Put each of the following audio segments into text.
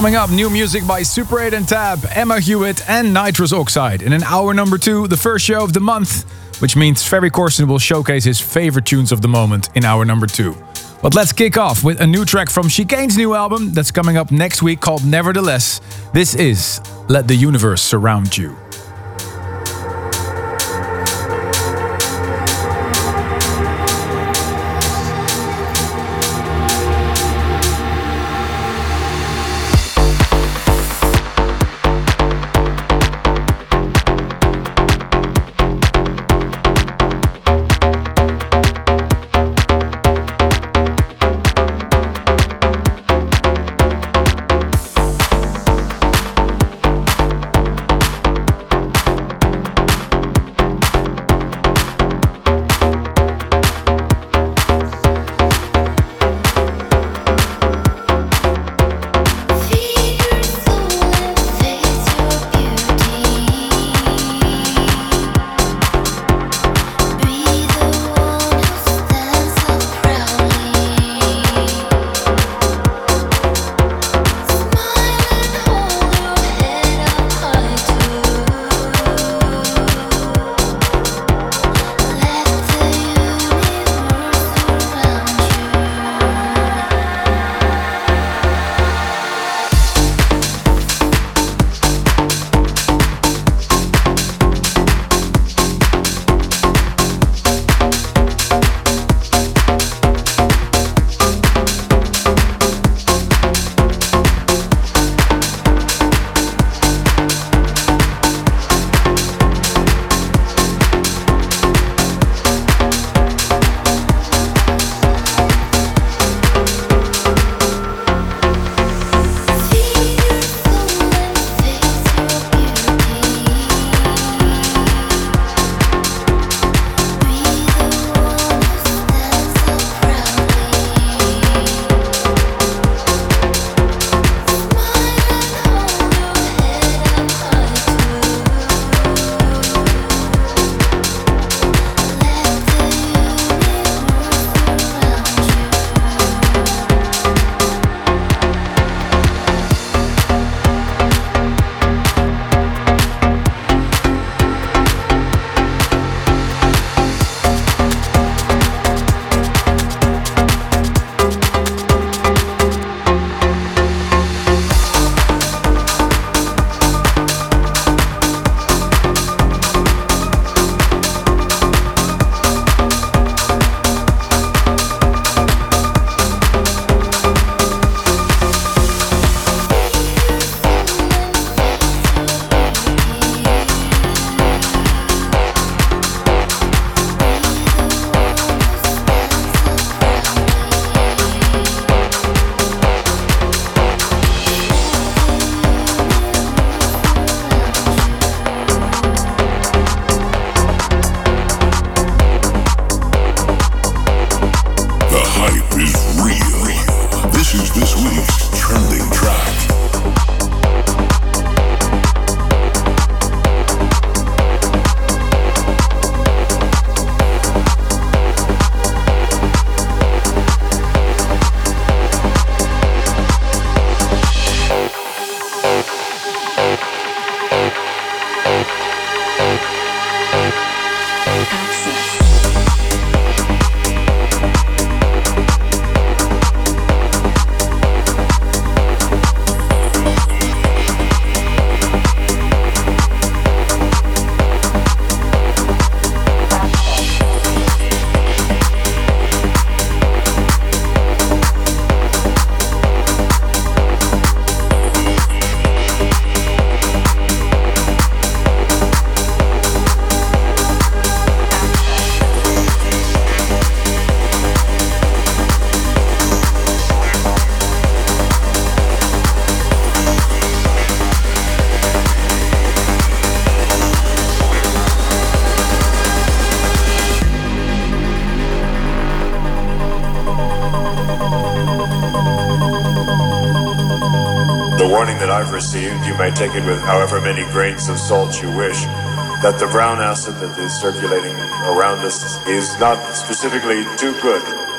Coming up, new music by Super 8 and Tab, Emma Hewitt, and Nitrous Oxide. In an hour number two, the first show of the month, which means Ferry Corsten will showcase his favorite tunes of the moment in hour number two. But let's kick off with a new track from Chicane's new album that's coming up next week called Nevertheless. This is Let the Universe Surround You. May take it with however many grains of salt you wish. that the brown acid that is circulating around us is not specifically too good.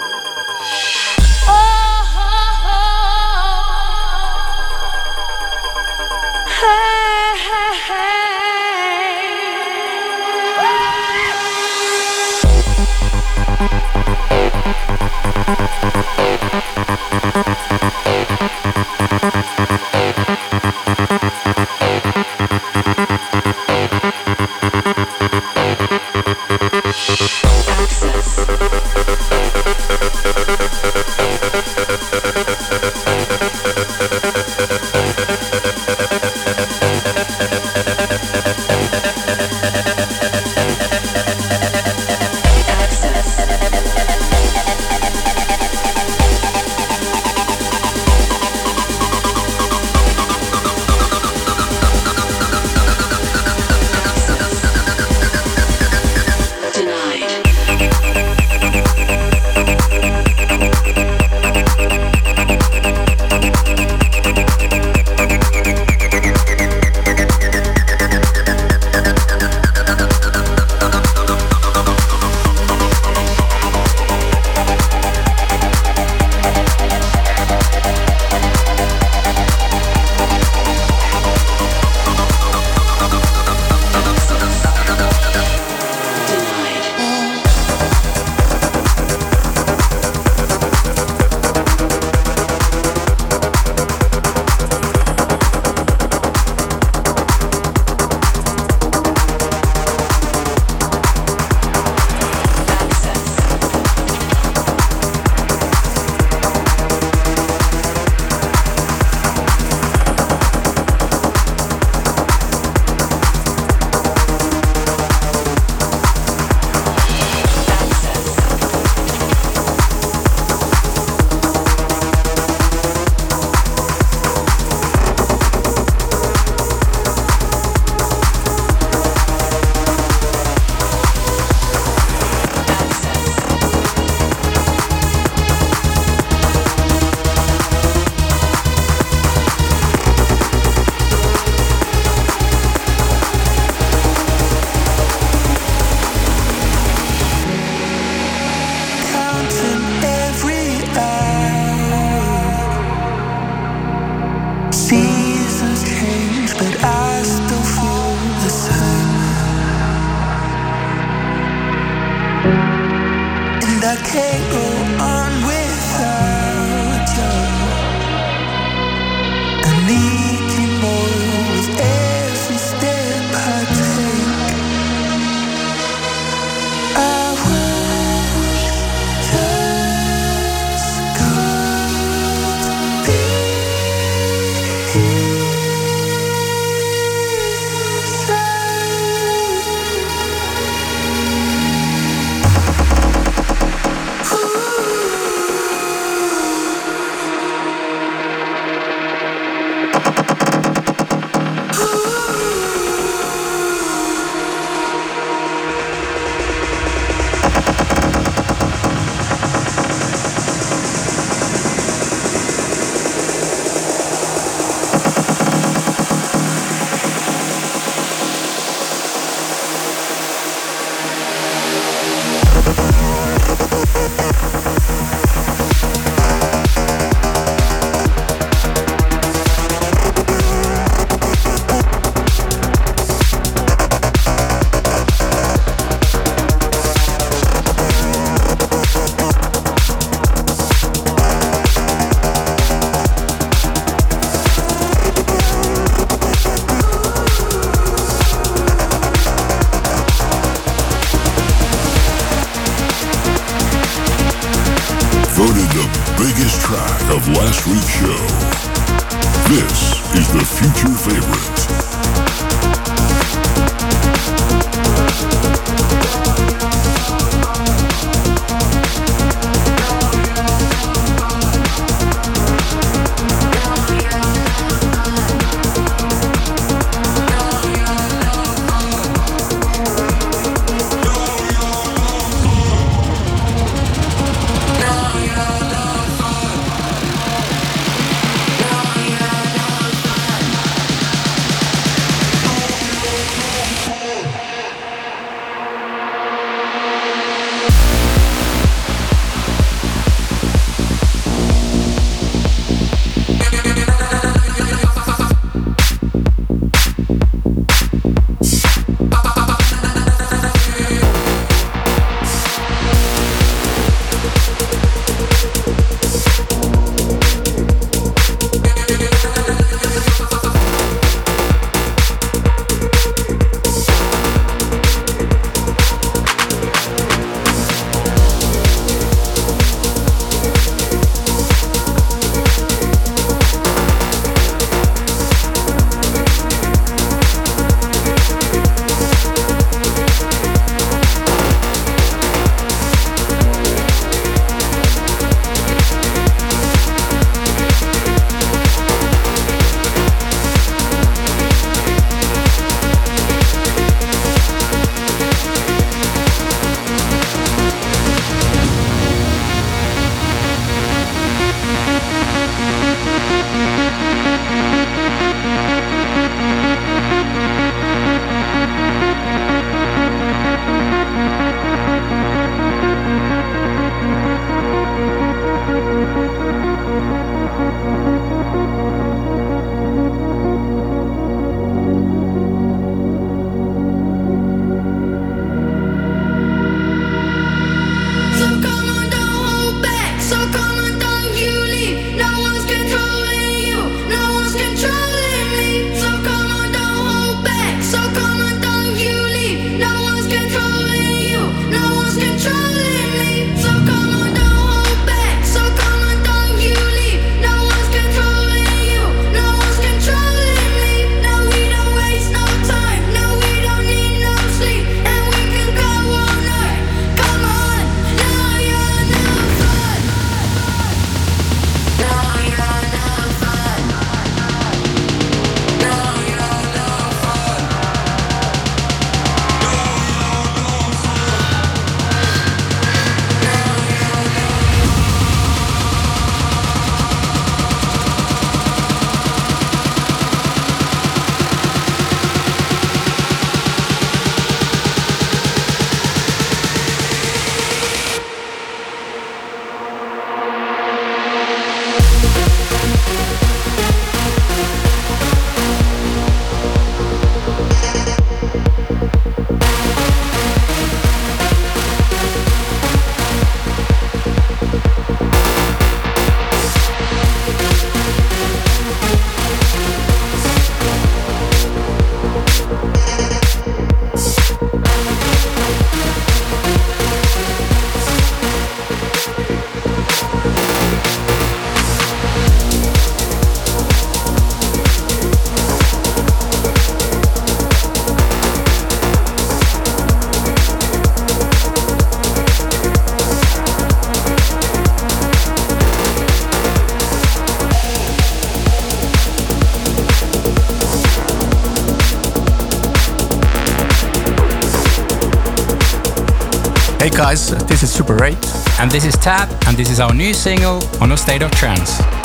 Guys, this is Super 8. And this is Tab, and this is our new single on a state of trance.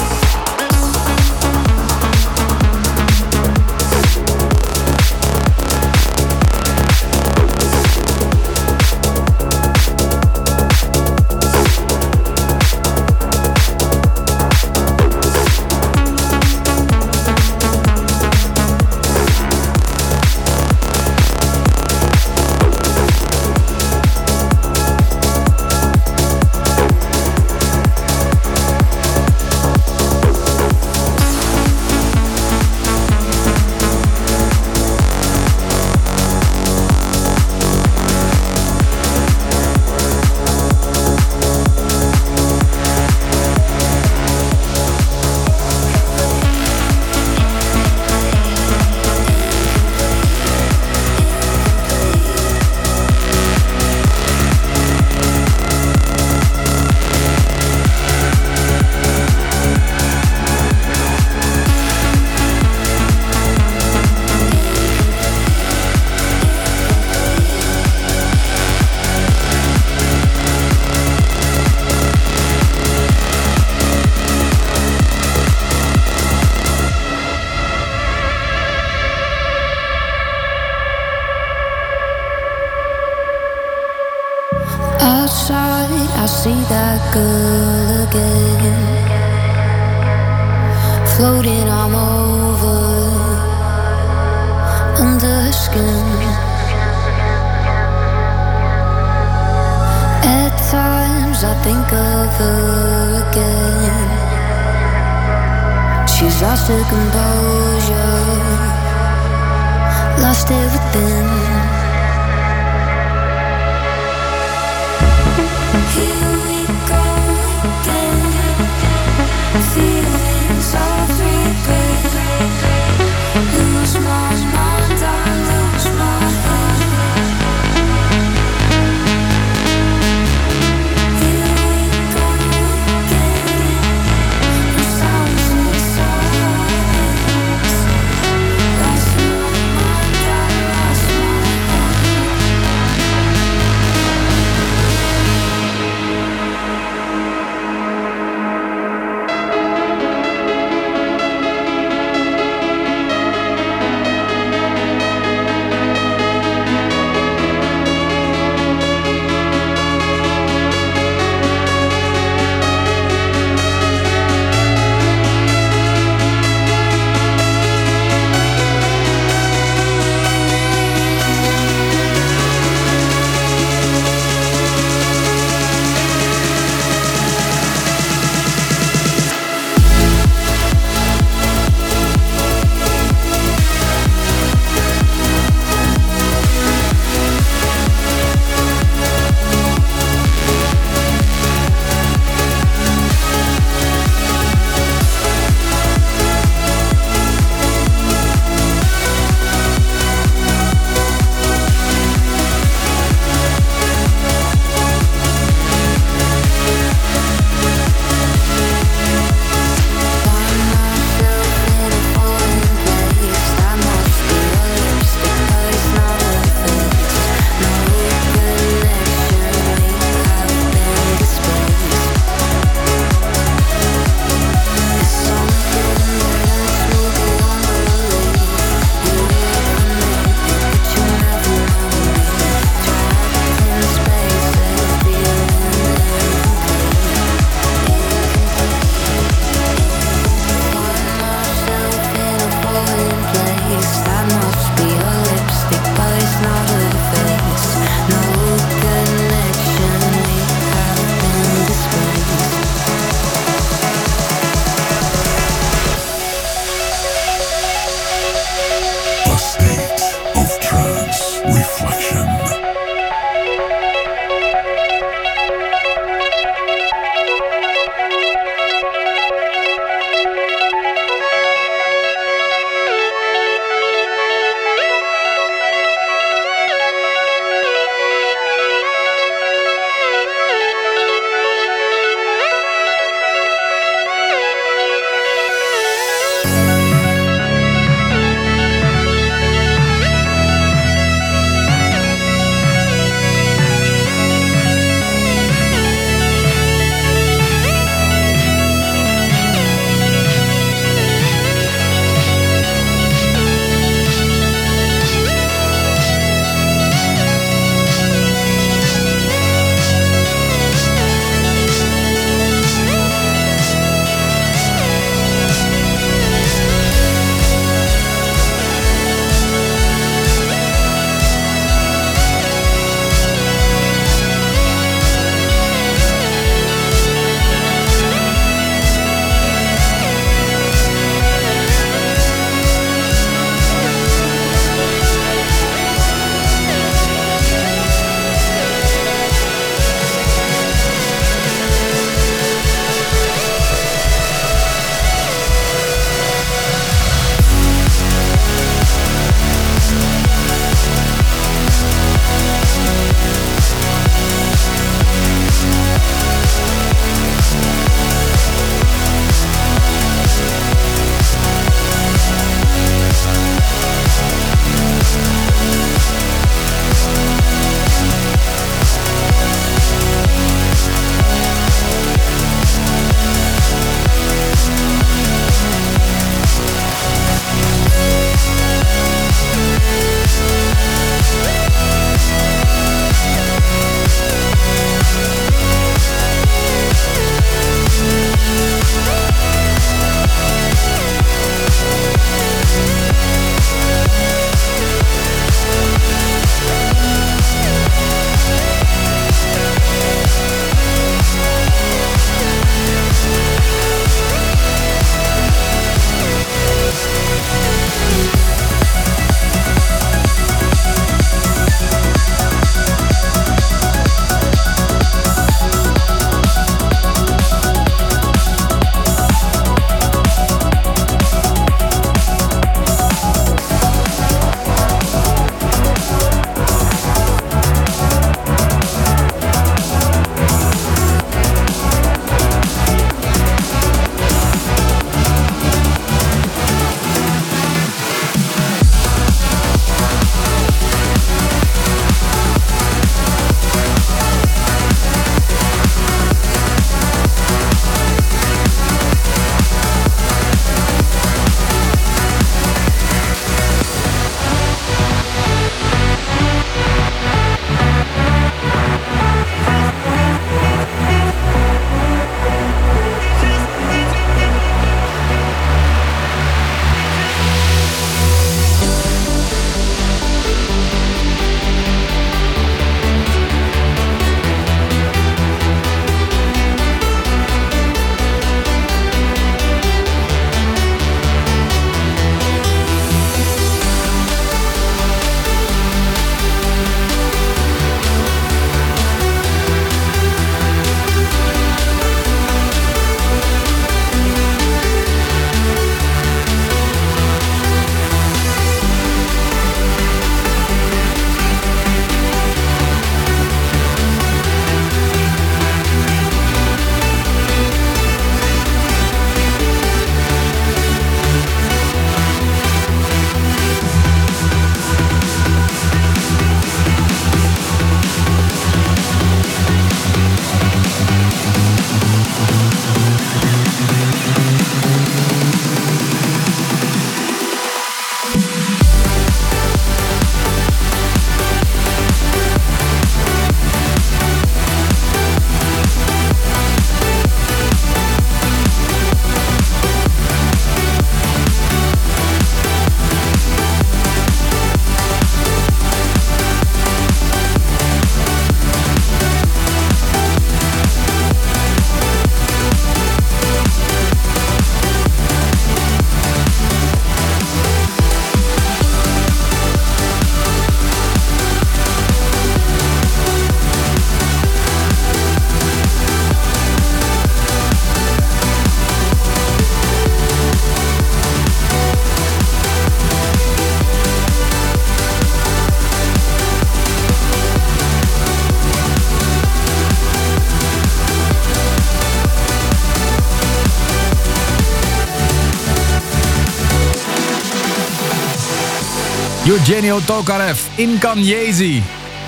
Eugenio Tokarev, Incanyezi.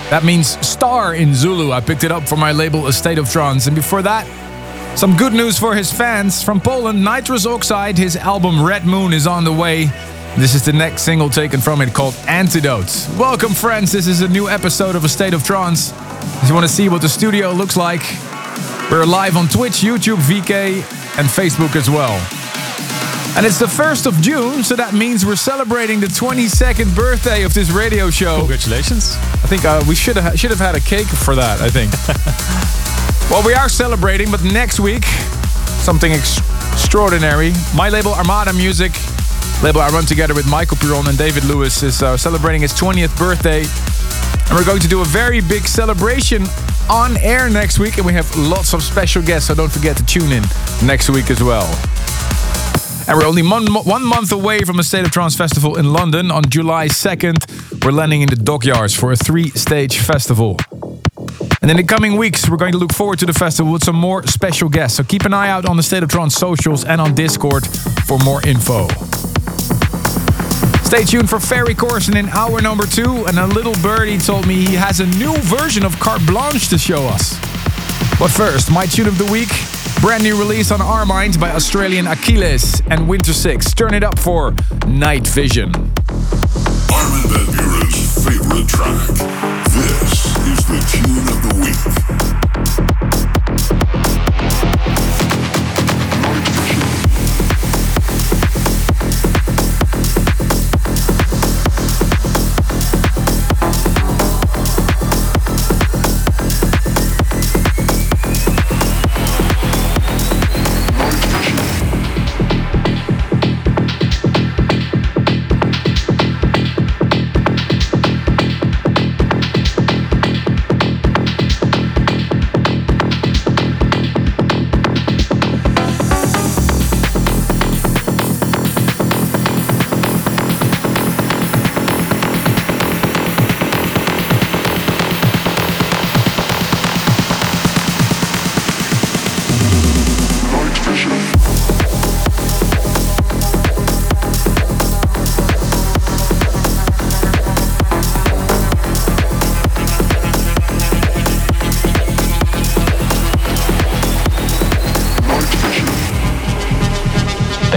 That means star in Zulu. I picked it up for my label A State of Trance. And before that, some good news for his fans. From Poland, Nitrous Oxide, his album Red Moon is on the way. This is the next single taken from it called Antidotes. Welcome, friends. This is a new episode of A State of Trance. If you want to see what the studio looks like, we're live on Twitch, YouTube, VK, and Facebook as well. And it's the 1st of June, so that means we're celebrating the 22nd birthday of this radio show. Congratulations. I think uh, we should have should have had a cake for that, I think. well, we are celebrating, but next week, something ex- extraordinary. My label, Armada Music, label I run together with Maykel Piron and David Lewis, is uh, celebrating his 20th birthday. And we're going to do a very big celebration on air next week, and we have lots of special guests, so don't forget to tune in next week as well. And we're only one, one month away from the State of Trance Festival in London. On July 2nd, we're landing in the Dockyards for a three stage festival. And in the coming weeks, we're going to look forward to the festival with some more special guests. So keep an eye out on the State of Trance socials and on Discord for more info. Stay tuned for Ferry Corsten in hour number two. And a little birdie told me he has a new version of Carte Blanche to show us. But first, my tune of the week Brand new release on Armind by Australian Achilles and Winter Six. Turn it up for Night Vision. Armin van Buuren's favorite track. This is the tune of the week.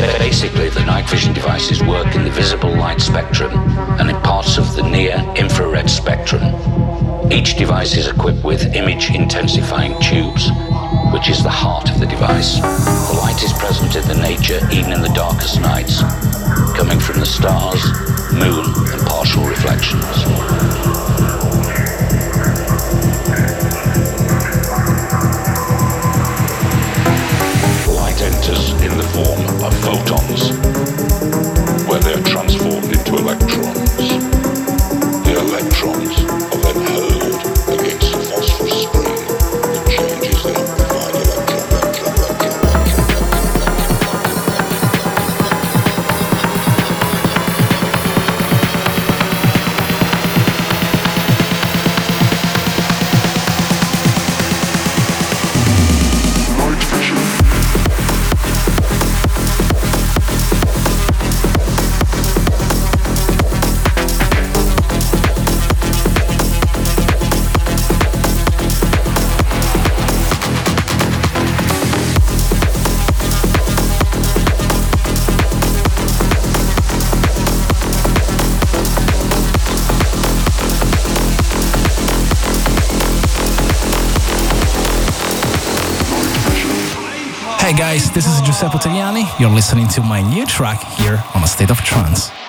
Basically, the night vision devices work in the visible light spectrum and in parts of the near infrared spectrum. Each device is equipped with image intensifying tubes, which is the heart of the device. The light is present in the nature even in the darkest nights, coming from the stars, moon, and partial reflections. Enters in the form of photons, where they are transformed into electrons. The electrons are then hurled Guys, this is Giuseppe Ottaviani. You're listening to my new track here on A State of Trance.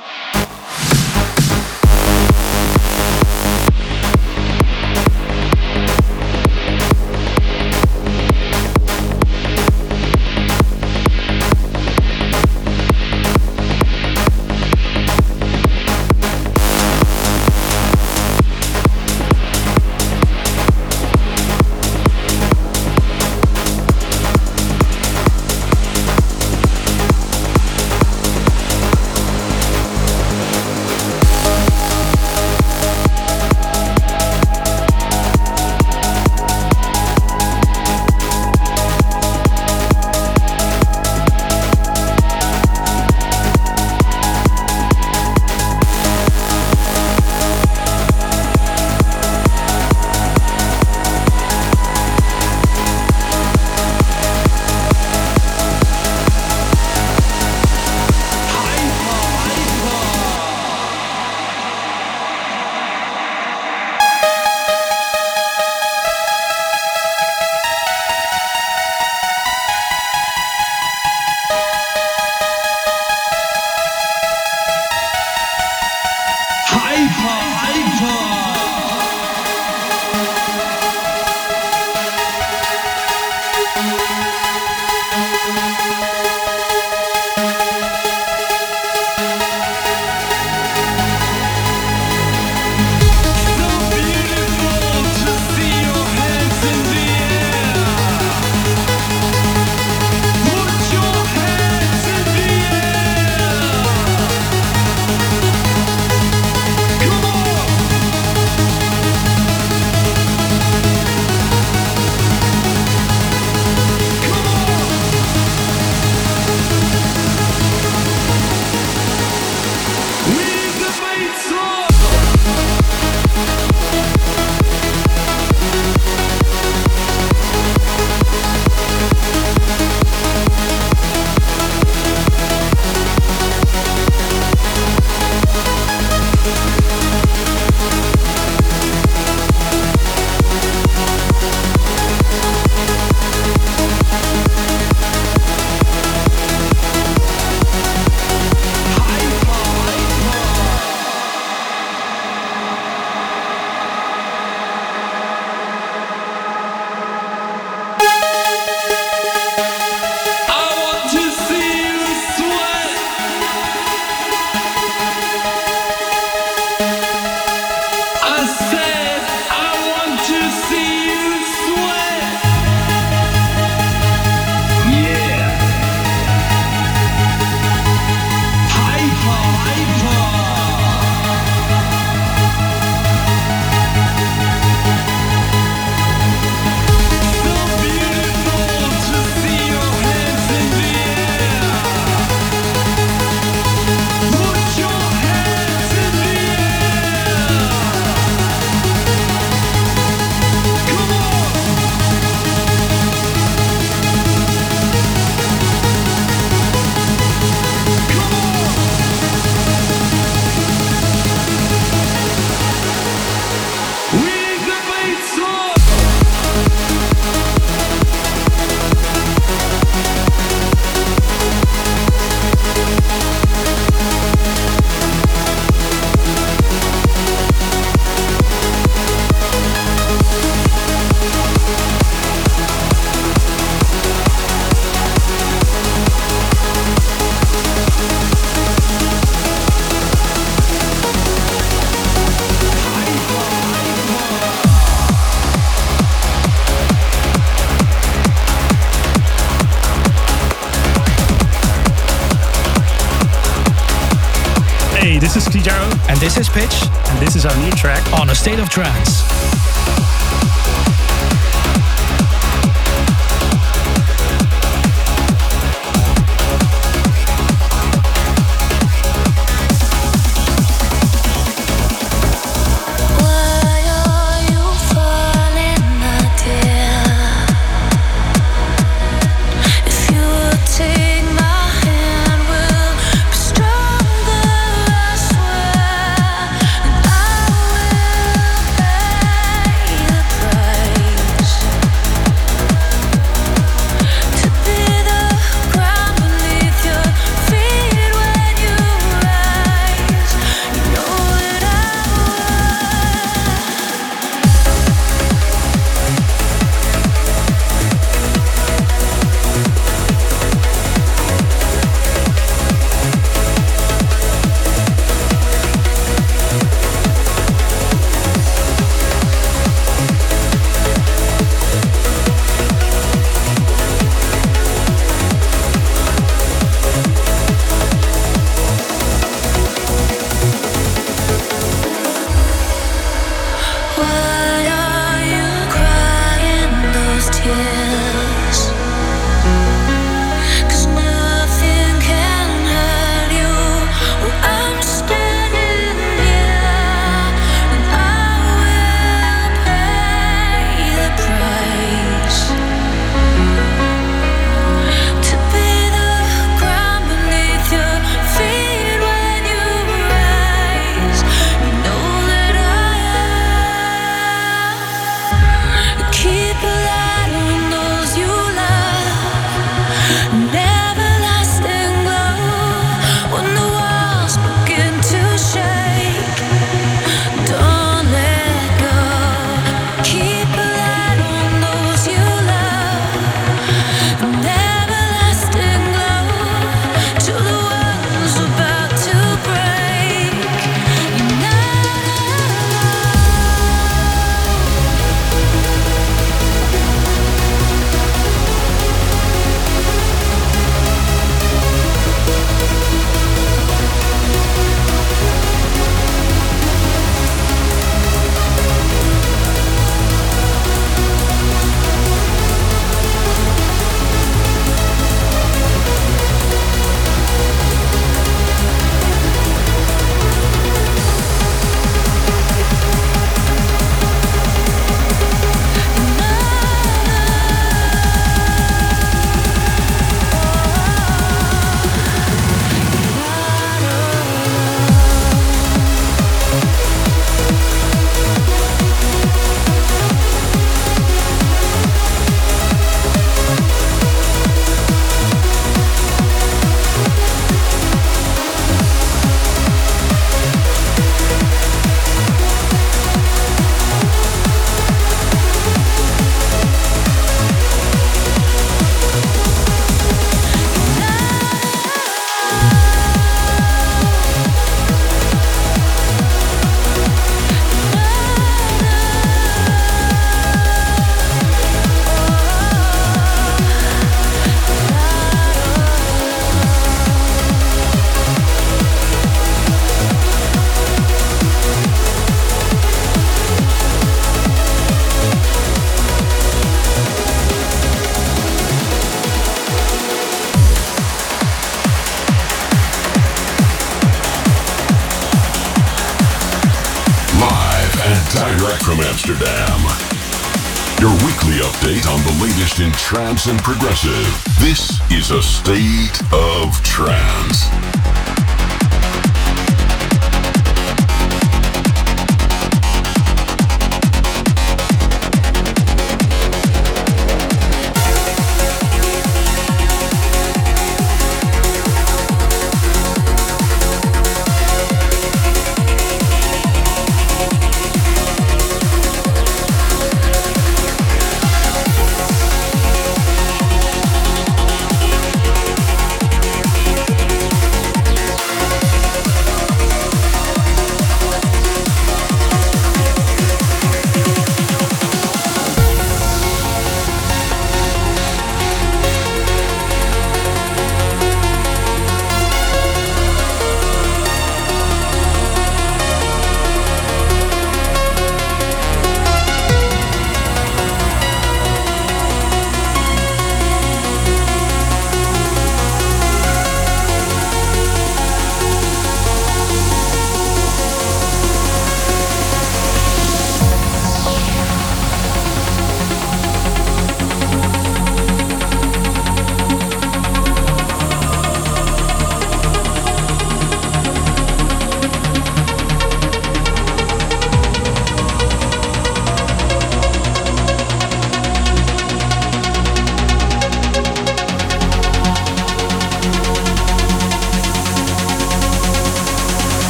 State of Trance. And progressive. This is a state of trance.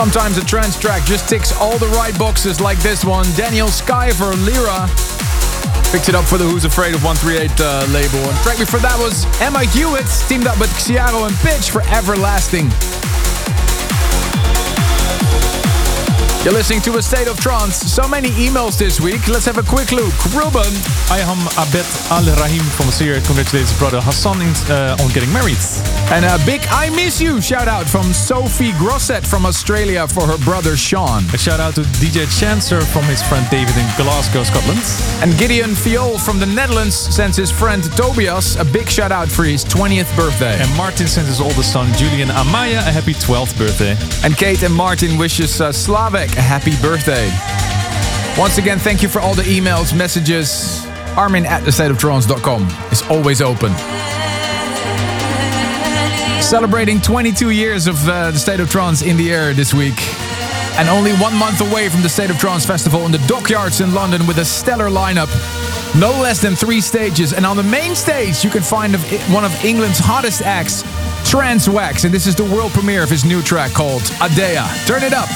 Sometimes a trance track just ticks all the right boxes like this one. Daniel Skyver, Lyra. Picked it up for the Who's Afraid of 138 uh, label. And track before that was Emma Hewitt, teamed up with XiJaro and Pitch for Everlasting. You're listening to A State of Trance. So many emails this week. Let's have a quick look. Ruben. I am Abed Al Rahim from Syria. Congratulates his brother Hassan uh, on getting married. And a big I miss you shout out from Sophie Grosset from Australia for her brother Sean. A shout out to DJ Chancer from his friend David in Glasgow, Scotland. And Gideon Fiol from the Netherlands sends his friend Tobias a big shout out for his 20th birthday. And Martin sends his oldest son Julian Amaya a happy 12th birthday. And Kate and Martin wishes uh, Slavek a happy birthday. Once again, thank you for all the emails, messages. Armin at the thestateoftrance.com is always open. Celebrating 22 years of uh, the State of Trance in the air this week. And only one month away from the State of Trance Festival in the Dockyards in London with a stellar lineup. No less than three stages. And on the main stage, you can find one of England's hottest acts, Trance Wax. And this is the world premiere of his new track called Adea. Turn it up.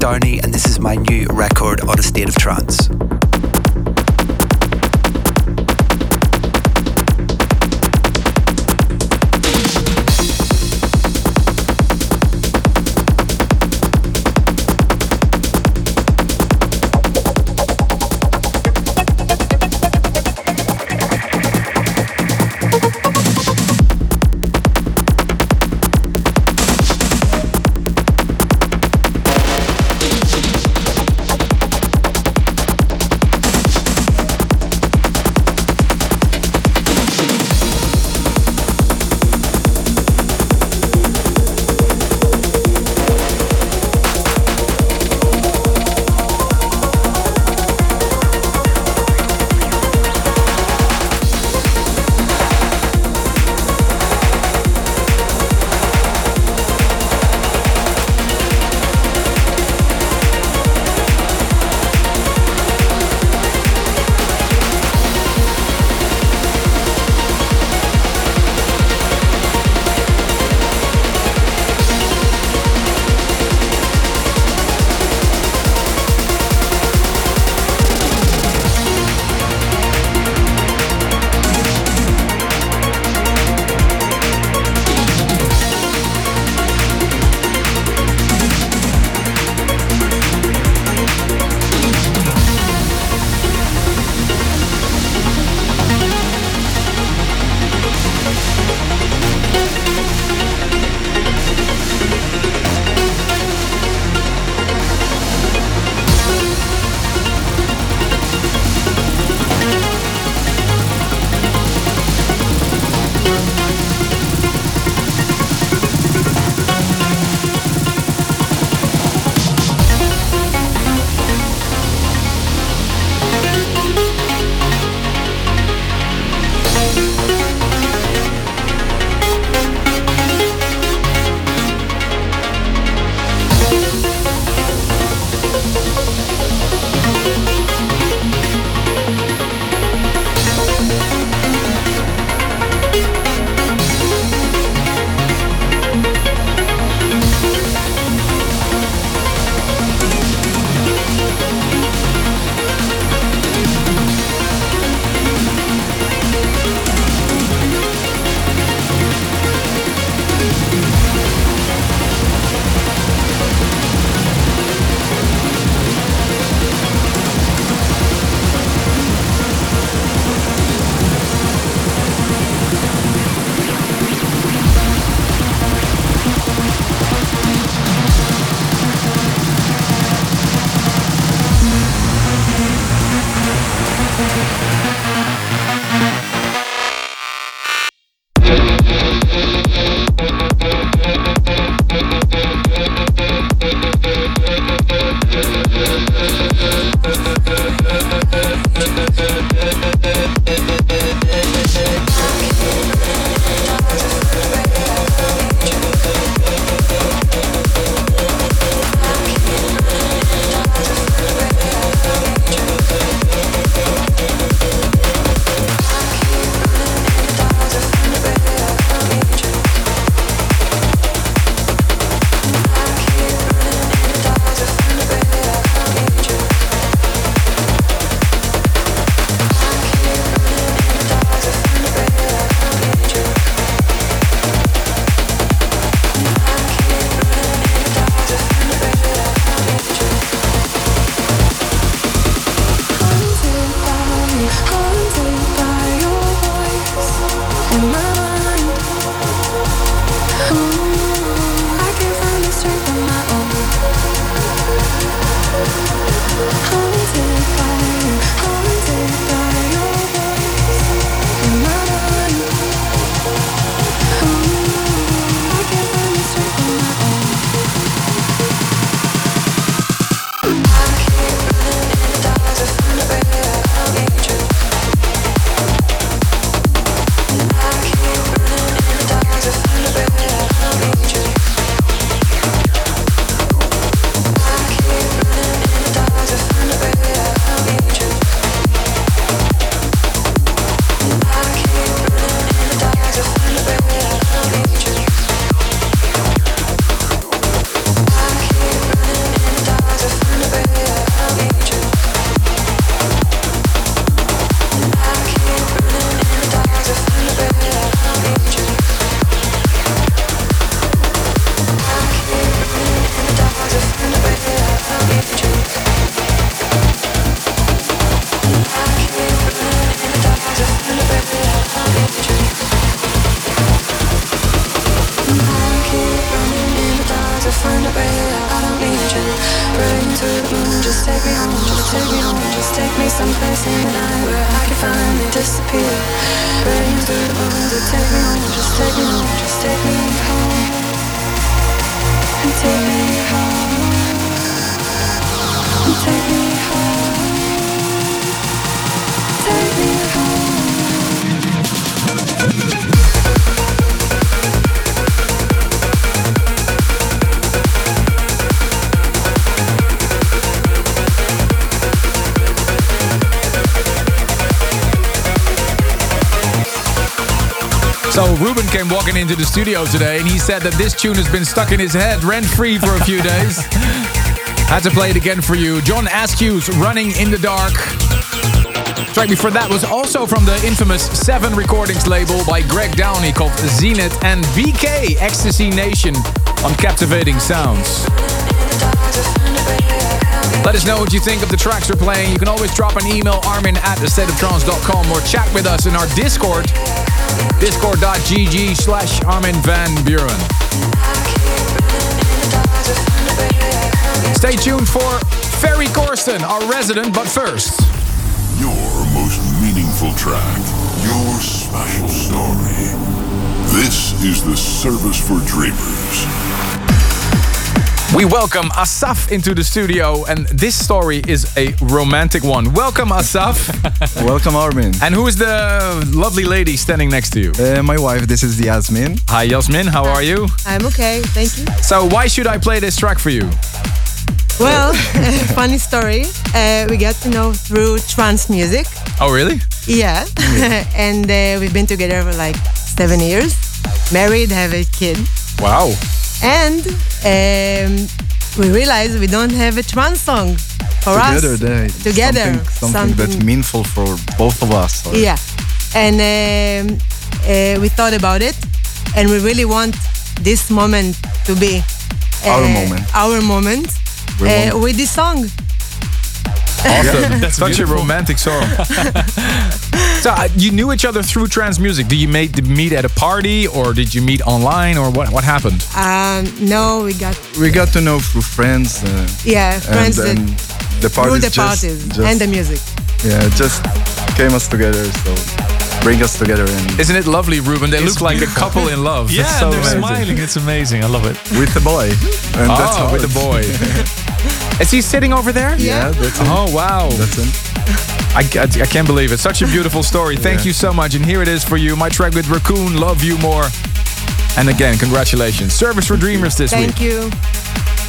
Downey, and this is my new record on a state of trance. Walking into the studio today and he said that this tune has been stuck in his head rent free for a few days. Had to play it again for you. John Askew's Running in the Dark. Track before that was also from the infamous Seven Recordings label by Greg Downey called Zenith and BK Ecstasy Nation on Captivating Sounds. Let us know what you think of the tracks we're playing. You can always drop an email armin at thestateoftrance.com or chat with us in our Discord, discord.gg slash Armin van Buuren. Stay tuned for Ferry Corsten, our resident, but first. Your most meaningful track. Your special story. This is the service for dreamers. We welcome Asaf into the studio, and this story is a romantic one. Welcome, Asaf. Welcome, Armin. and who is the lovely lady standing next to you? Uh, my wife, this is Yasmin. Hi, Yasmin. How are you? I'm okay, thank you. So, why should I play this track for you? Well, funny story. Uh, we got to know through trance music. Oh, really? Yeah. and uh, we've been together for like seven years. Married, have a kid. Wow. And um, we realized we don't have a trance song for Together, us. they, Together. Something, something that's meaningful for both of us. or- Yeah. And um, uh, we thought about it. And we really want this moment to be uh, Our moment. Our moment uh, with this song. Awesome. That's Such beautiful. a romantic song. so, uh, you knew each other through trance music. Did you meet, did meet at a party, or did you meet online, or what? What happened? Um, no, we got We got to know through friends. Uh, yeah friends and, that and the through parties the just, parties just- and the music. yeah, it just came us together. So bring us together and Isn't it lovely, Ruben? They It's look like a couple in love. Yeah, It's so and they're amazing. smiling. It's amazing. I love it. with the boy. And that's oh, how with the boy. Is he sitting over there? Yeah, that's him. Oh, wow. That's him. I, I, I can't believe it. Such a beautiful story. Thank you so much. And here it is for you. My track with Racoon, Love You More. And again, congratulations. Service for Dreamers this Thank week. Thank you.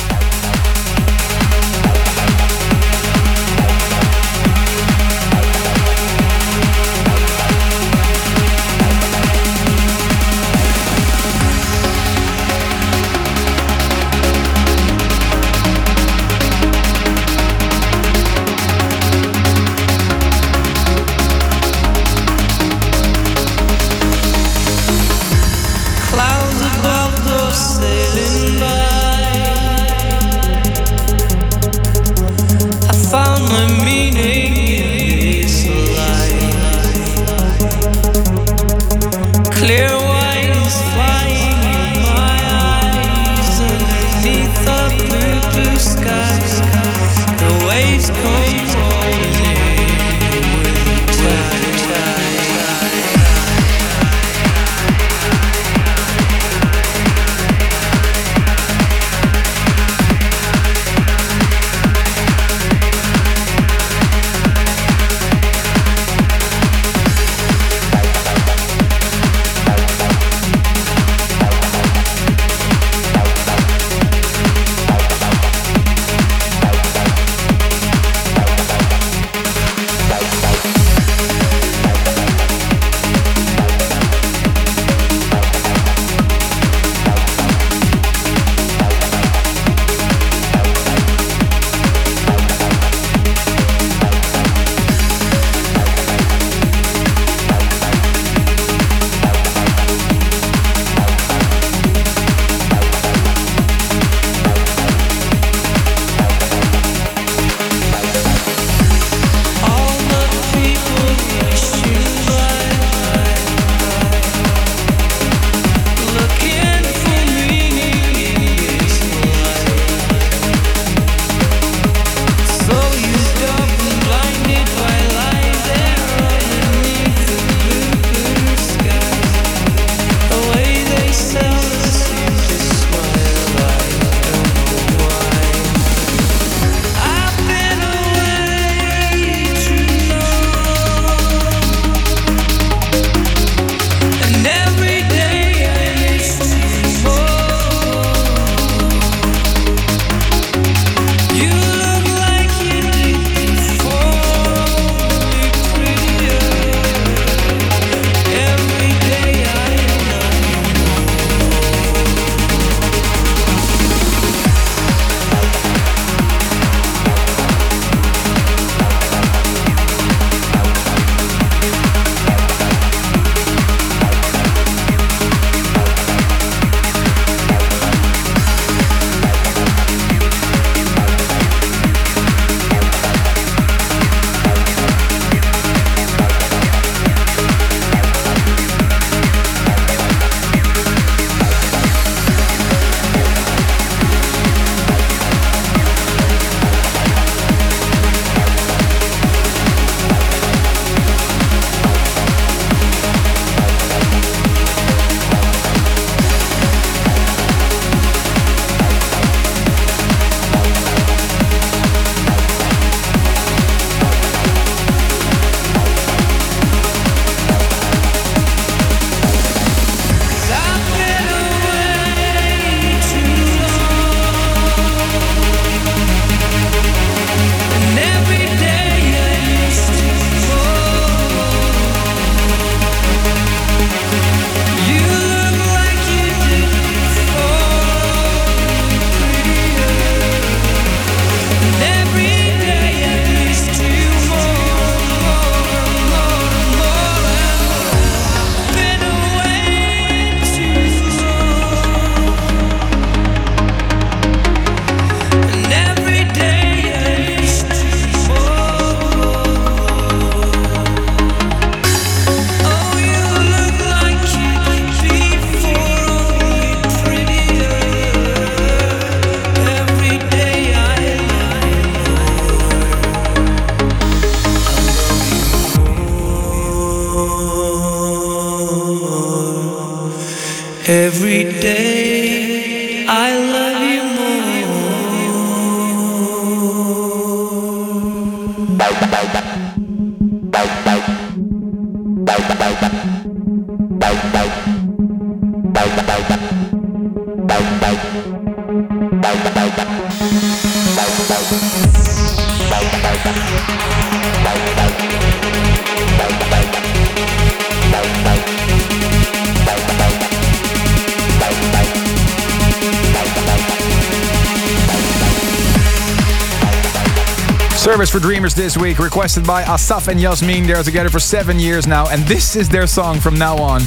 This week, requested by Asaf and Yasmin. They're together for seven years now, and this is their song from now on.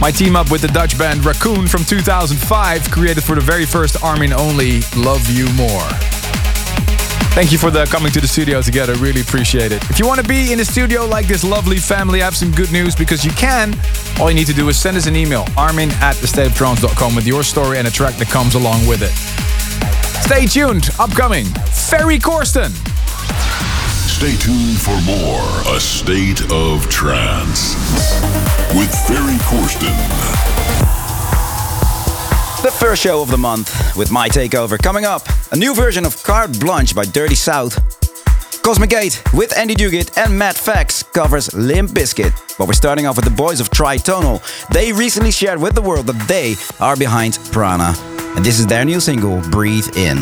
My team up with the Dutch band Racoon from 2005, created for the very first Armin only Love You More. Thank you for the coming to the studio together. Really appreciate it. If you want to be in the studio like this lovely family, I have some good news because you can. All you need to do is send us an email, armin at thestateoftrance.com with your story and a track that comes along with it. Stay tuned. Upcoming, Ferry Corsten. Stay tuned for more A State of Trance with Ferry Corsten. The first show of the month with my takeover coming up. A new version of Carte Blanche by Dirty South. Cosmic Gate with Andy Duguid and Matt Fax covers Limp Bizkit. But we're starting off with the boys of Tritonal. They recently shared with the world that they are behind Prana. And this is their new single, Breathe In.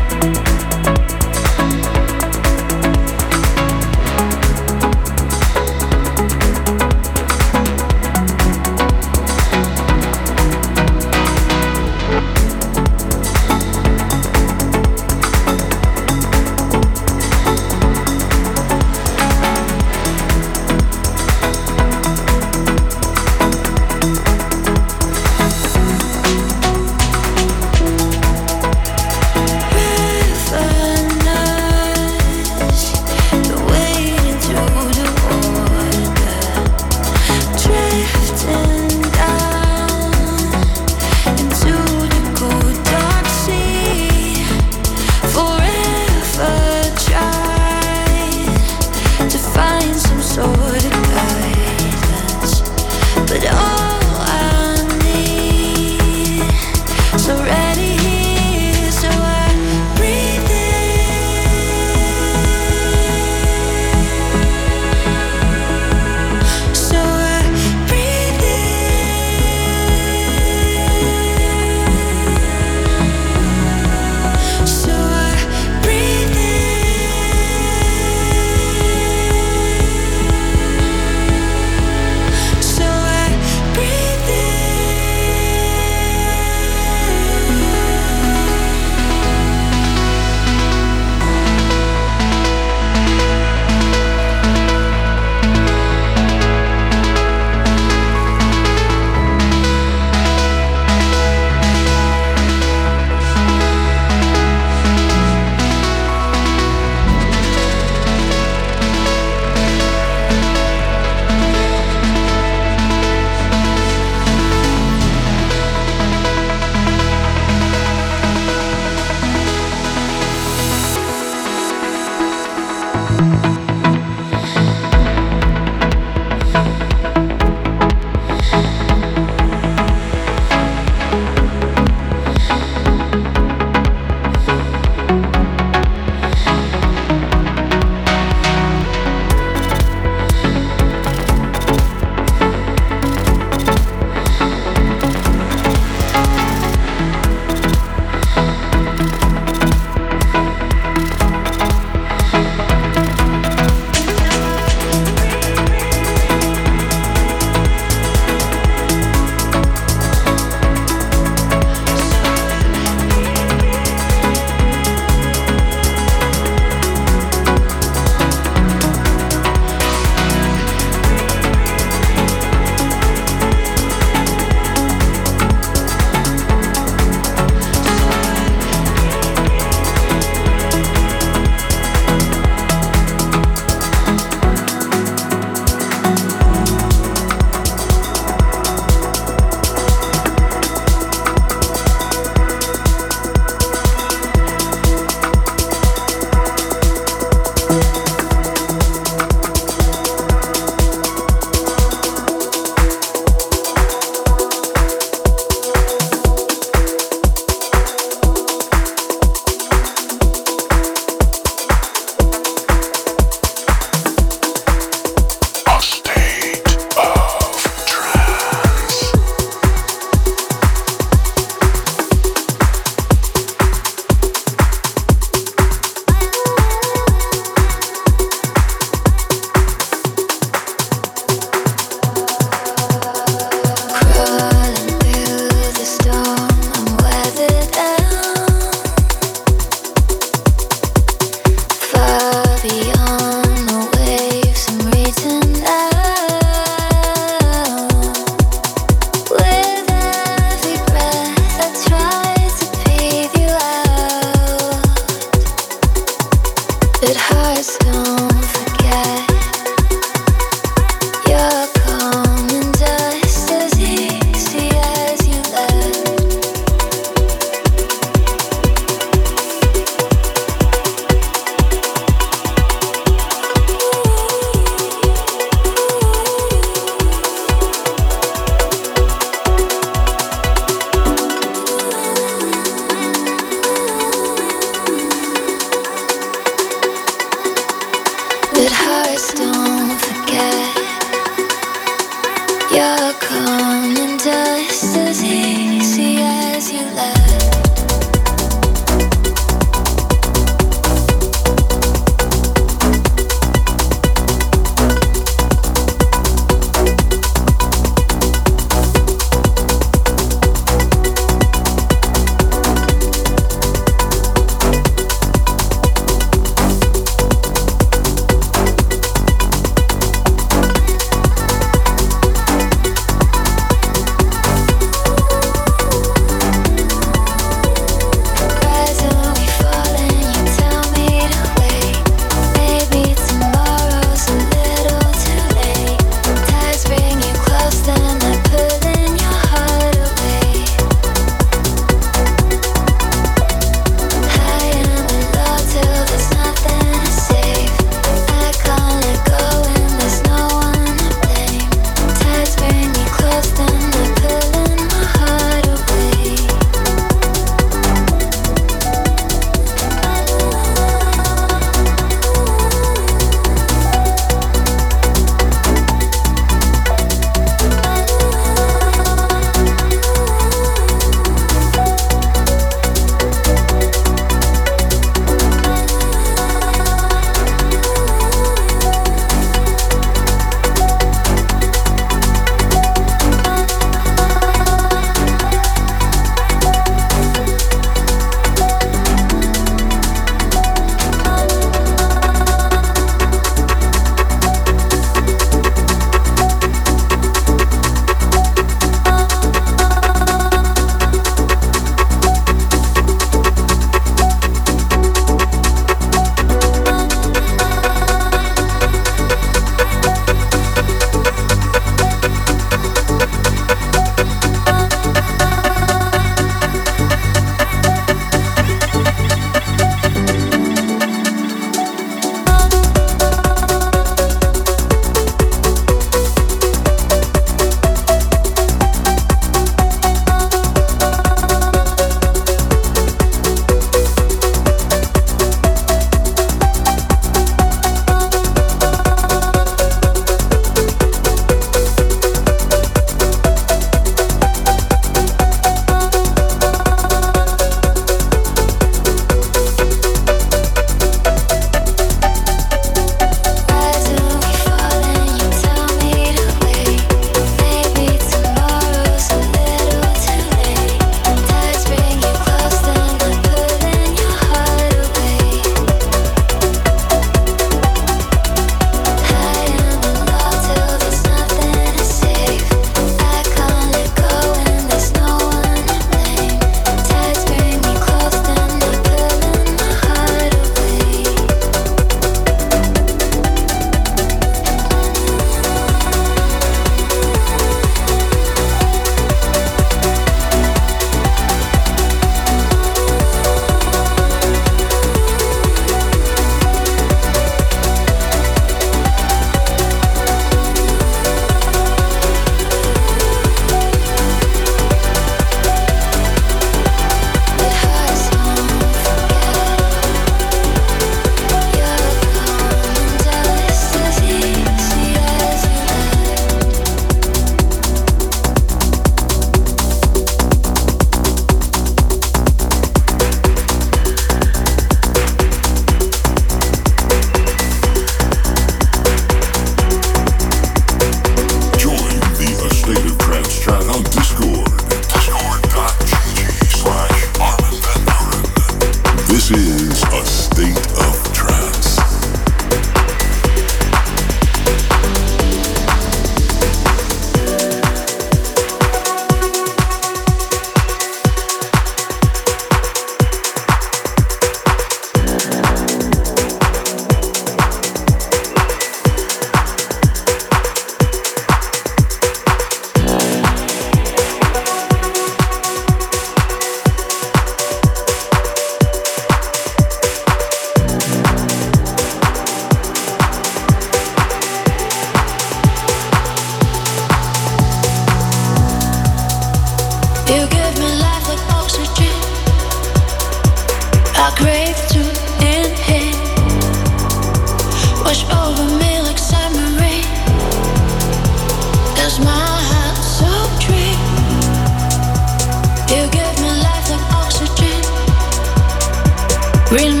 Green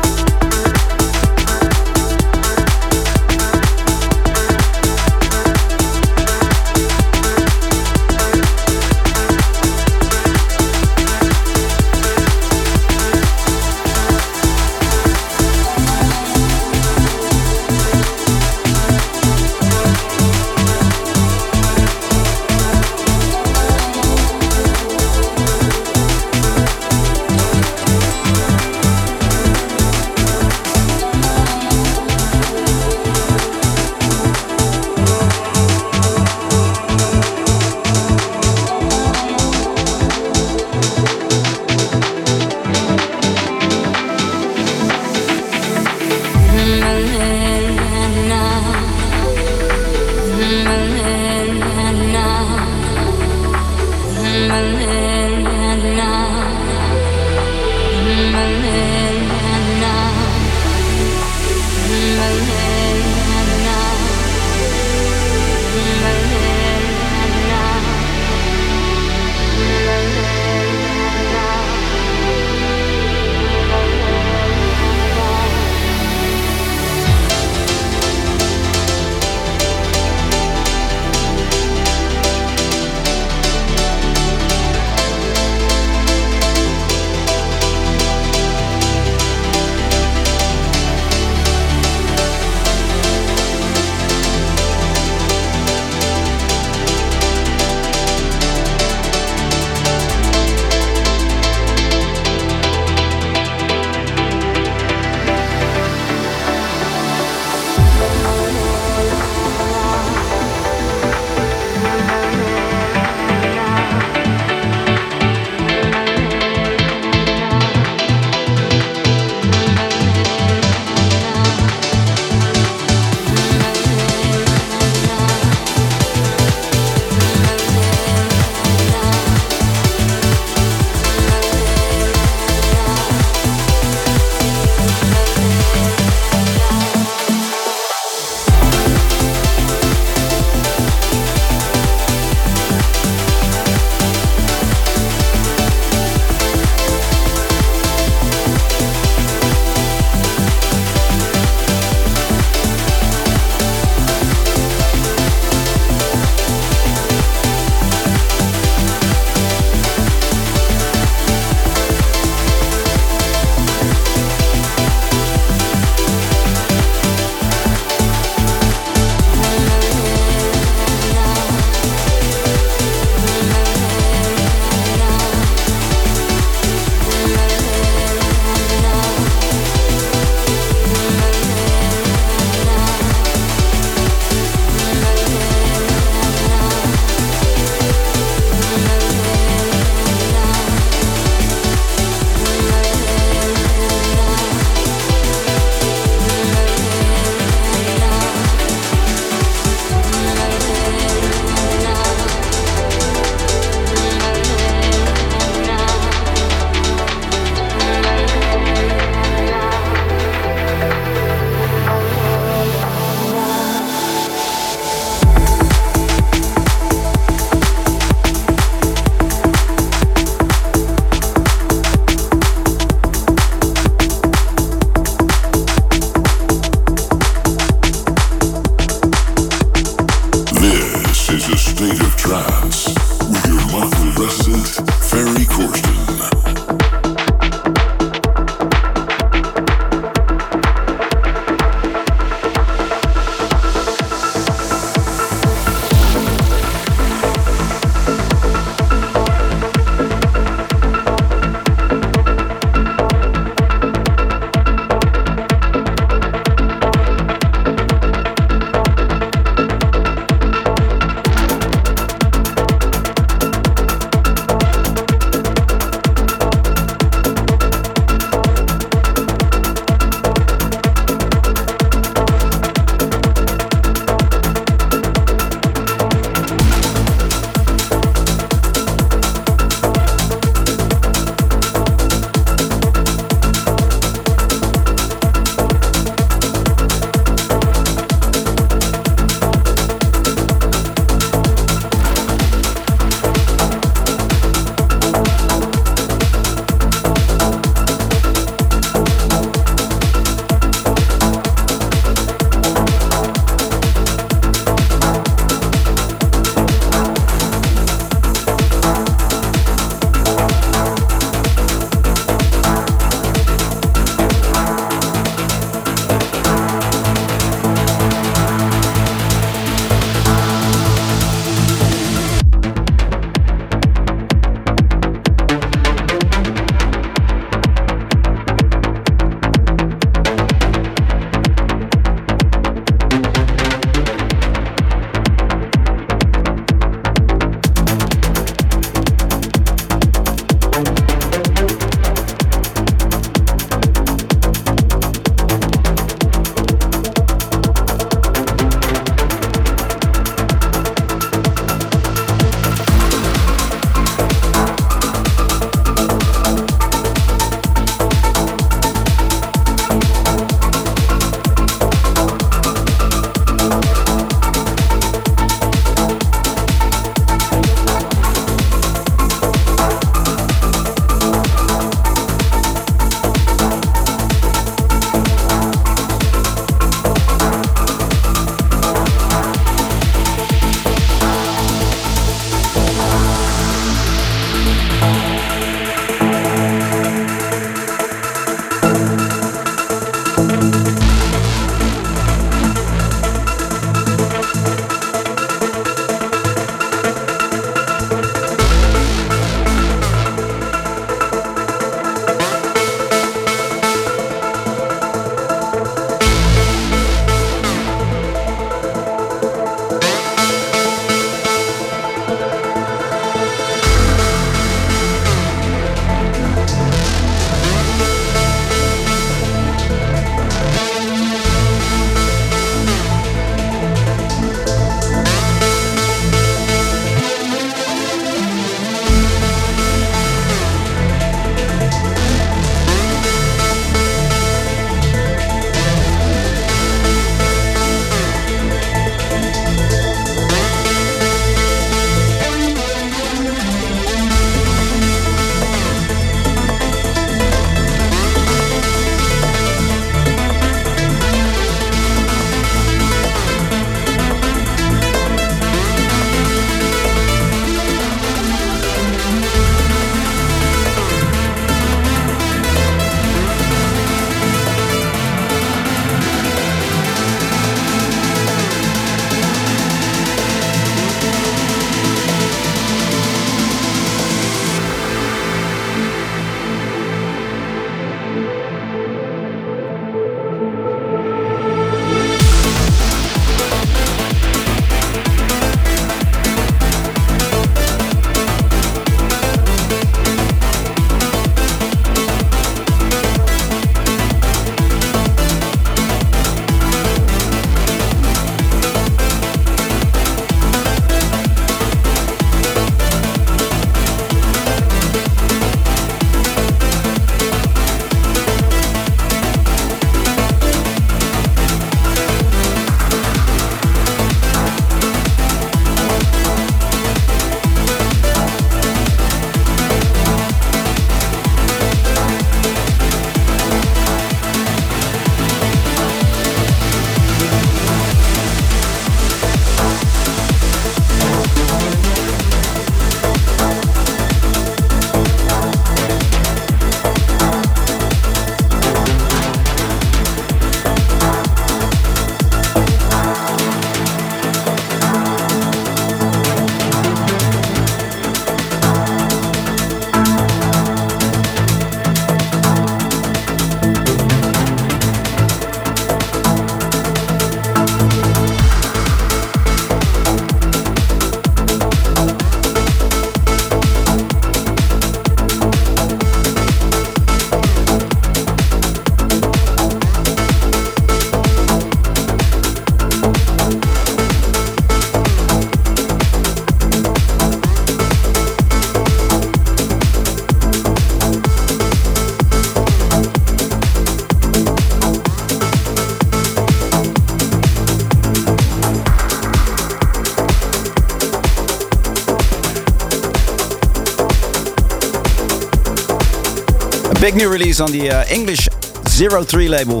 big new release on the uh, English Zero Three label.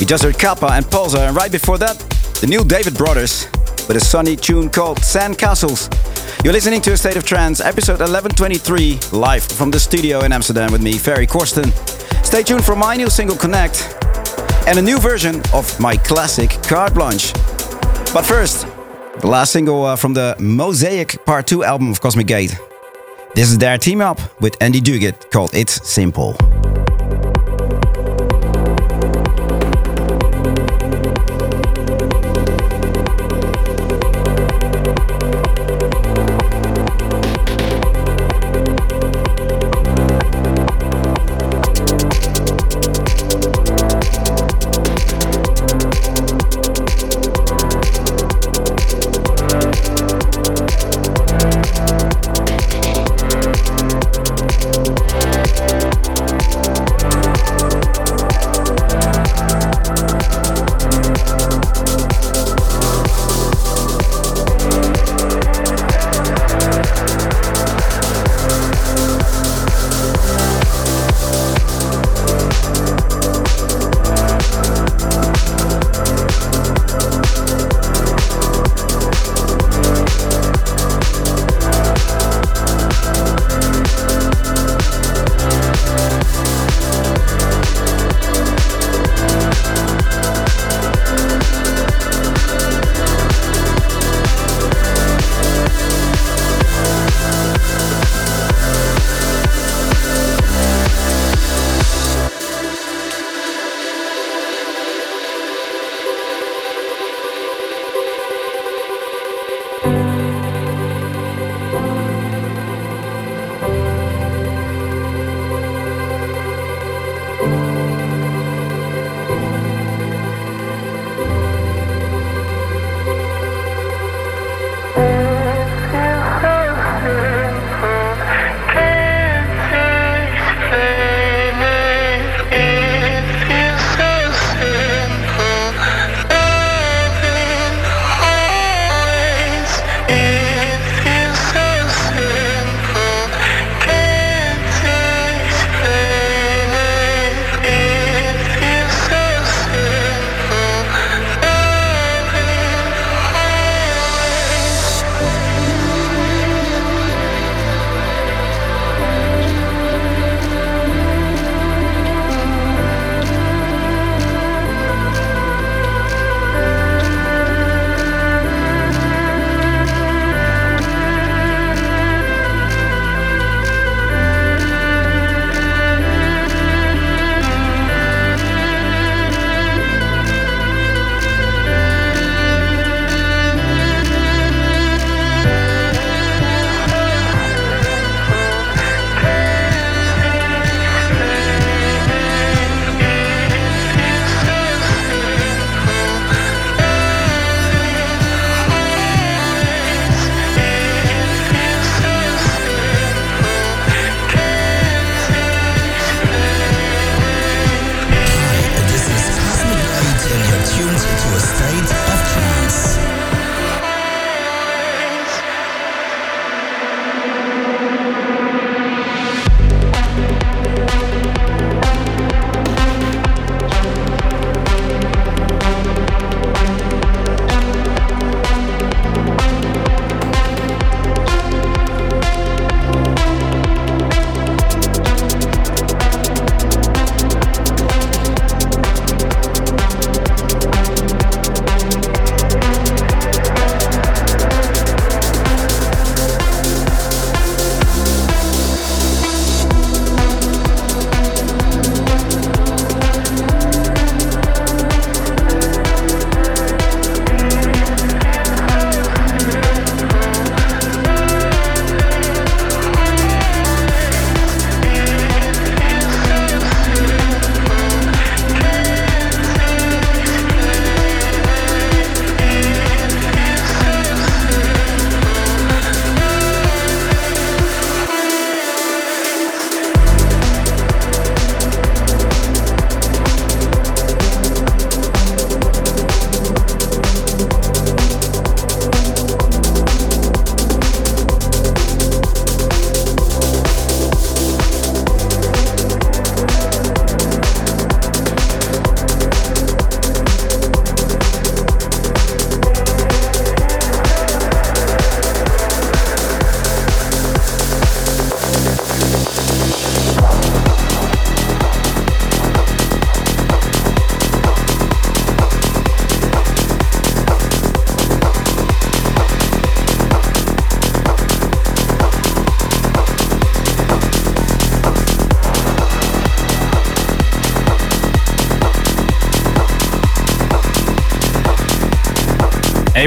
We just heard Kappa and Pulsar, and right before that, the new David Brothers with a sunny tune called Sand Castles. You're listening to A State of Trance, episode 1123, live from the studio in Amsterdam with me, Ferry Corsten. Stay tuned for my new single Connect and a new version of my classic Carte Blanche. But first, the last single uh, from the Mosaic Part 2 album of Cosmic Gate. This is their team up with Andy Duguid called It's Simple.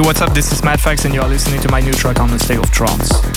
What's up? This is Matt Fax, and you're listening to my new track on the State of Trance.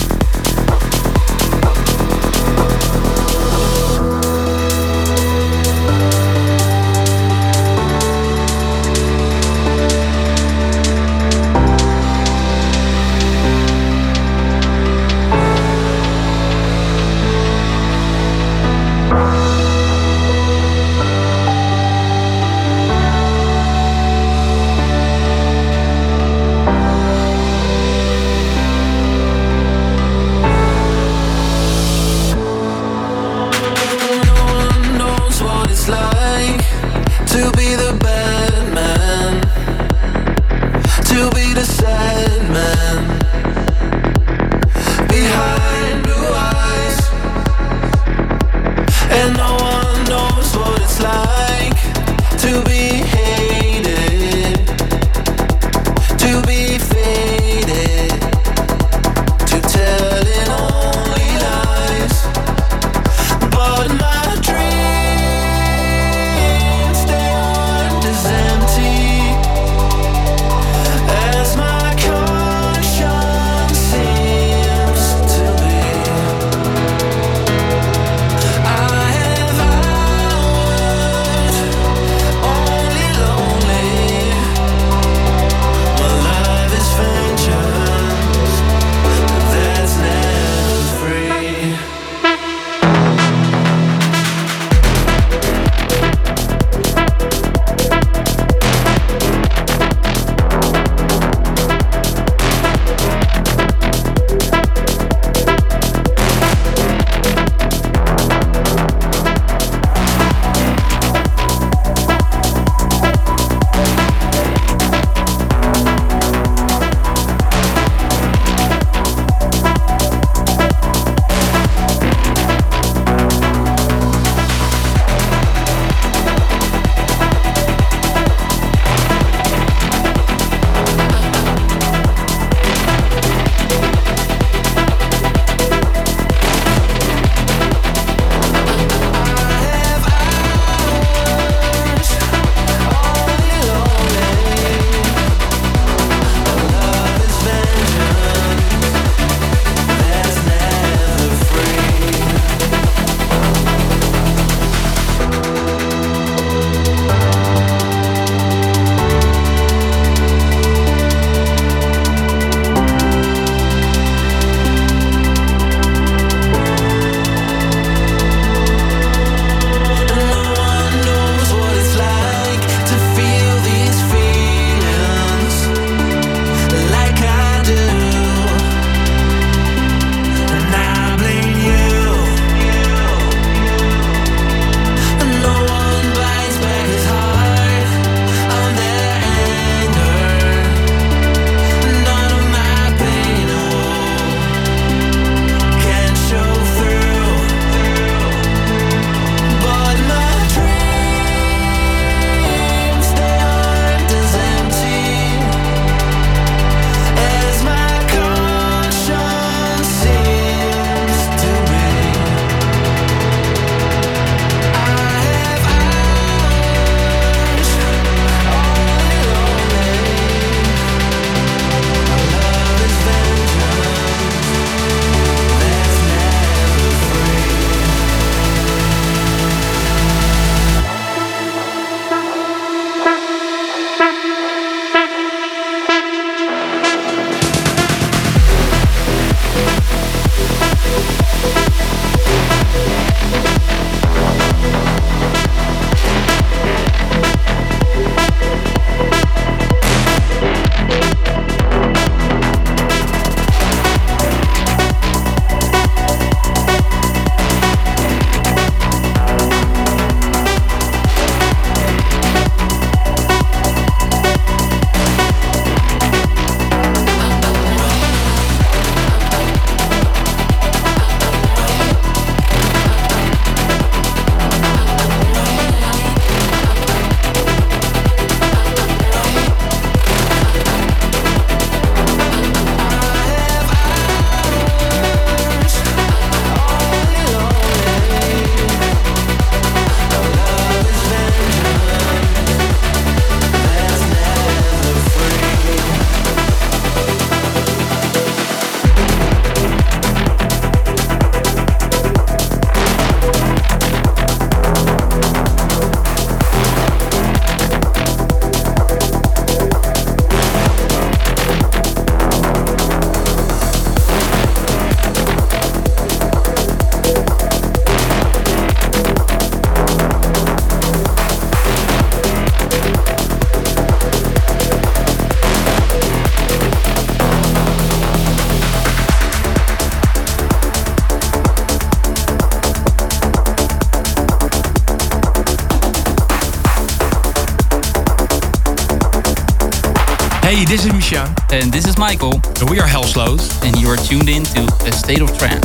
And this is Michael. And we are Hellslows. And you are tuned in to A State of Trance.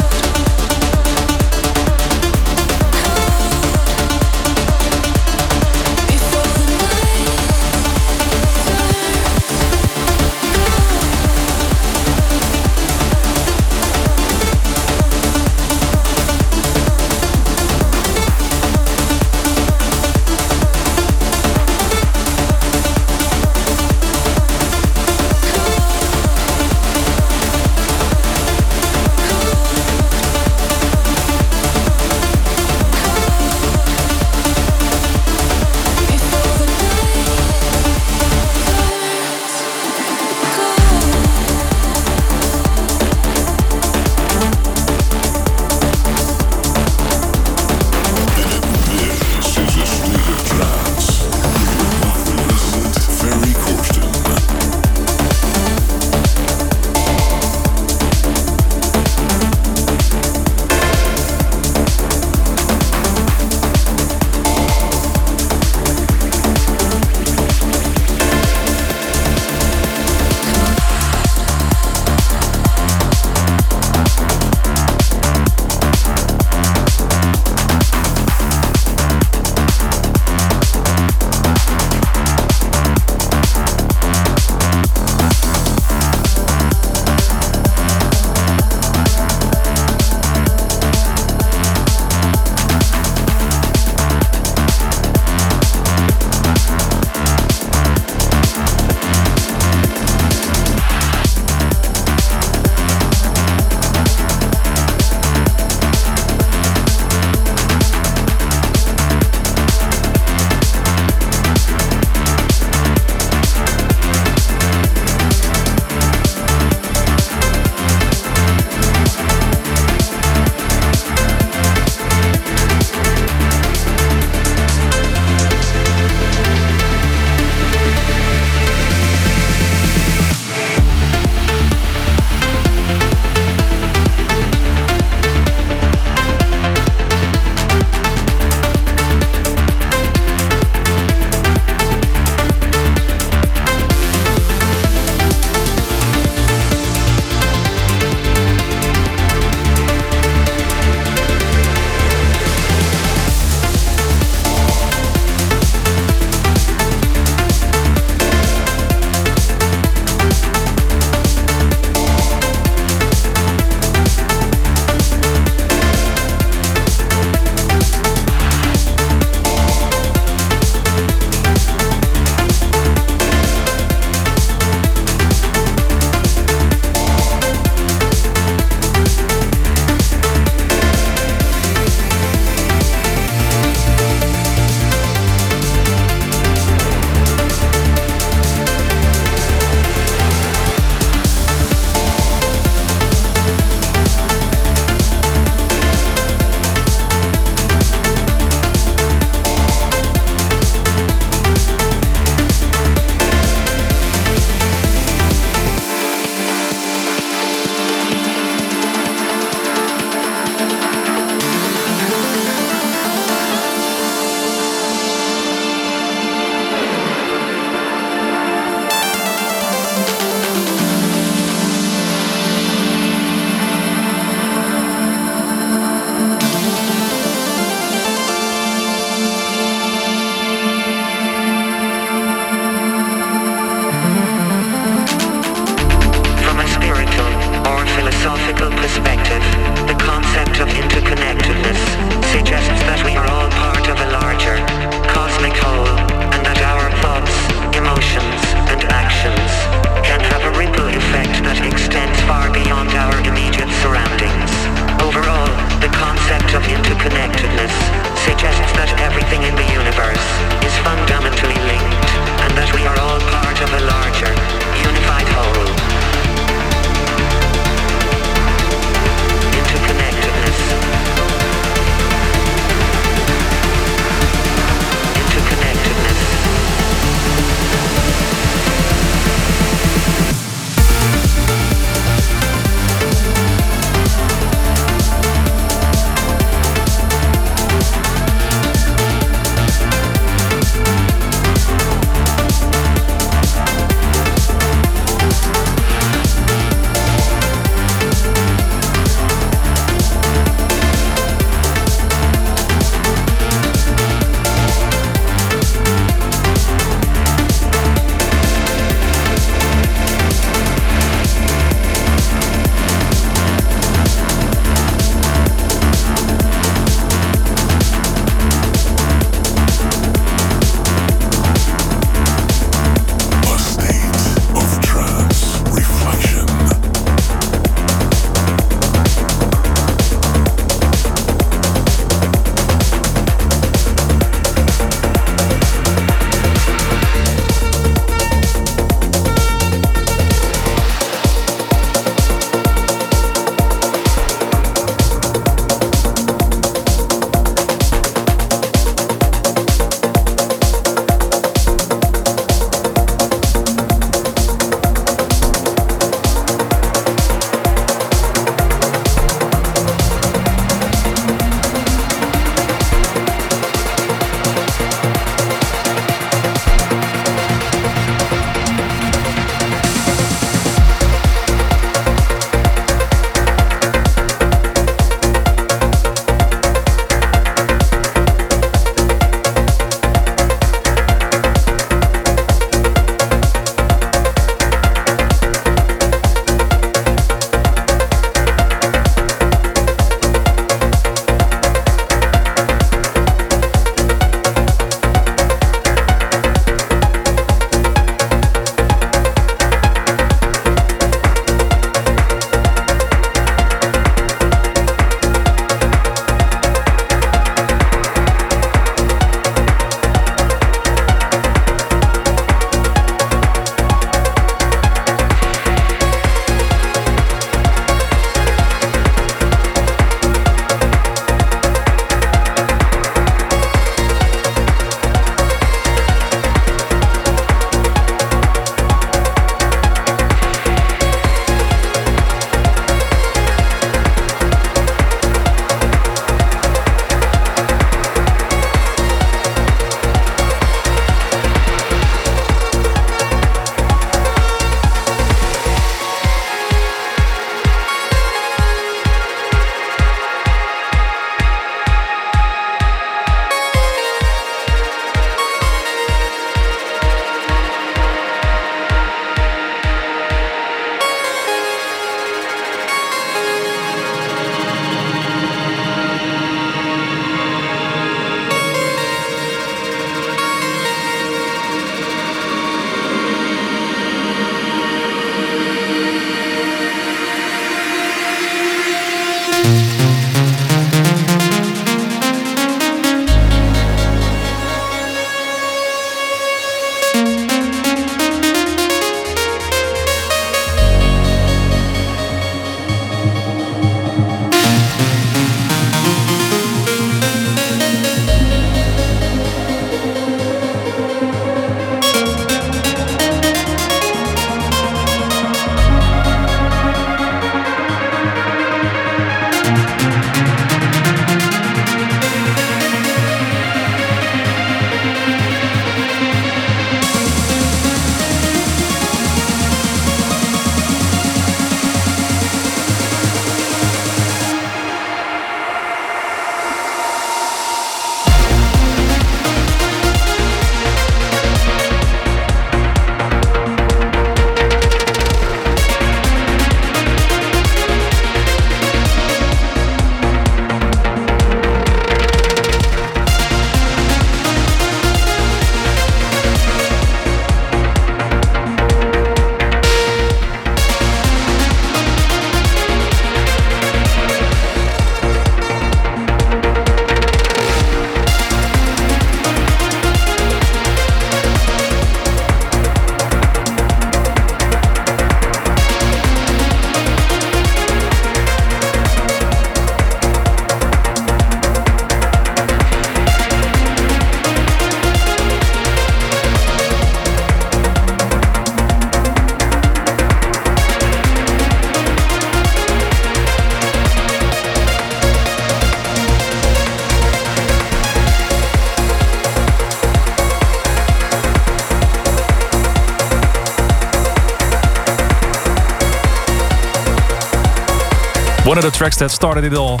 One of the tracks that started it all,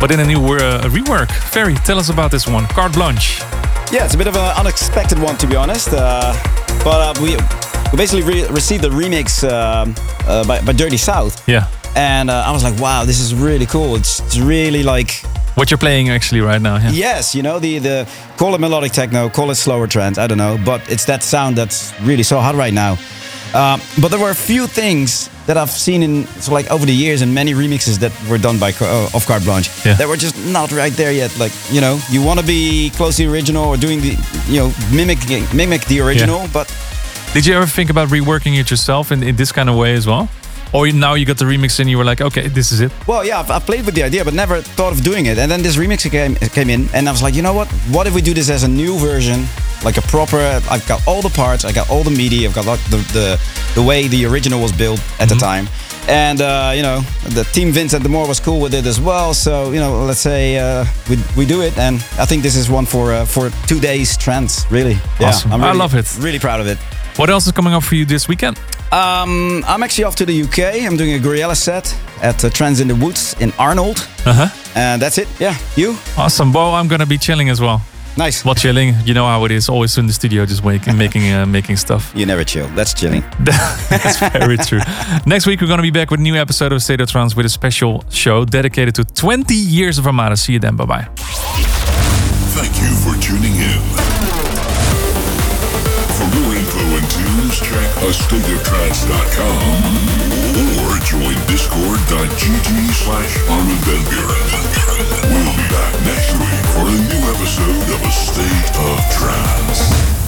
but in a new uh, rework. Ferry, tell us about this one, Carte Blanche. Yeah, it's a bit of an unexpected one to be honest. Uh, but uh, we we basically re- received a remix uh, uh, by, by Dirty South. Yeah. And uh, I was like, wow, this is really cool. It's, it's really like What you're playing actually right now. Yeah. Yes, you know the the call it melodic techno, call it slower trance. I don't know, but it's that sound that's really so hot right now. Um, but there were a few things that I've seen in so like over the years and many remixes that were done by uh, of Carte Blanche Yeah. that were just not right there yet. Like you know, you want to be close to the original or doing the you know mimic mimic the original, but Did you ever think about reworking it yourself in, in this kind of way as well? Or now you got the remix and you were like, okay, this is it. Well, yeah, I've, I've played with the idea, but never thought of doing it. And then this remix came, came in, and I was like, you know what? What if we do this as a new version, like a proper? I've got all the parts, I got all the MIDI, I've got like the the, the way the original was built at the time, and uh, you know, the team Vincent de Moor was cool with it as well. So you know, let's say uh, we we do it, and I think this is one for uh, for two days trance. Really, yeah, Awesome. I'm I love it. Really proud of it. What else is coming up for you this weekend? Um, I'm actually off to the UK. I'm doing a Gouryella set at uh, Trends in the Woods in Arnold. Uh huh. And that's it. Yeah. You? Awesome. Well, I'm gonna be chilling as well. Nice. Well, chilling. You know how it is. Always in the studio, just waking, making, uh, making stuff. You never chill. That's chilling. That's very true. Next week, we're going to be back with a new episode of State of Trance with a special show dedicated to 20 years of Armada. See you then. Bye bye. Thank you for tuning in. For more info and tunes, check astateoftrance.com or join discord.gg slash Armin van Buuren. We'll be back next week for a new episode of A State of Trance.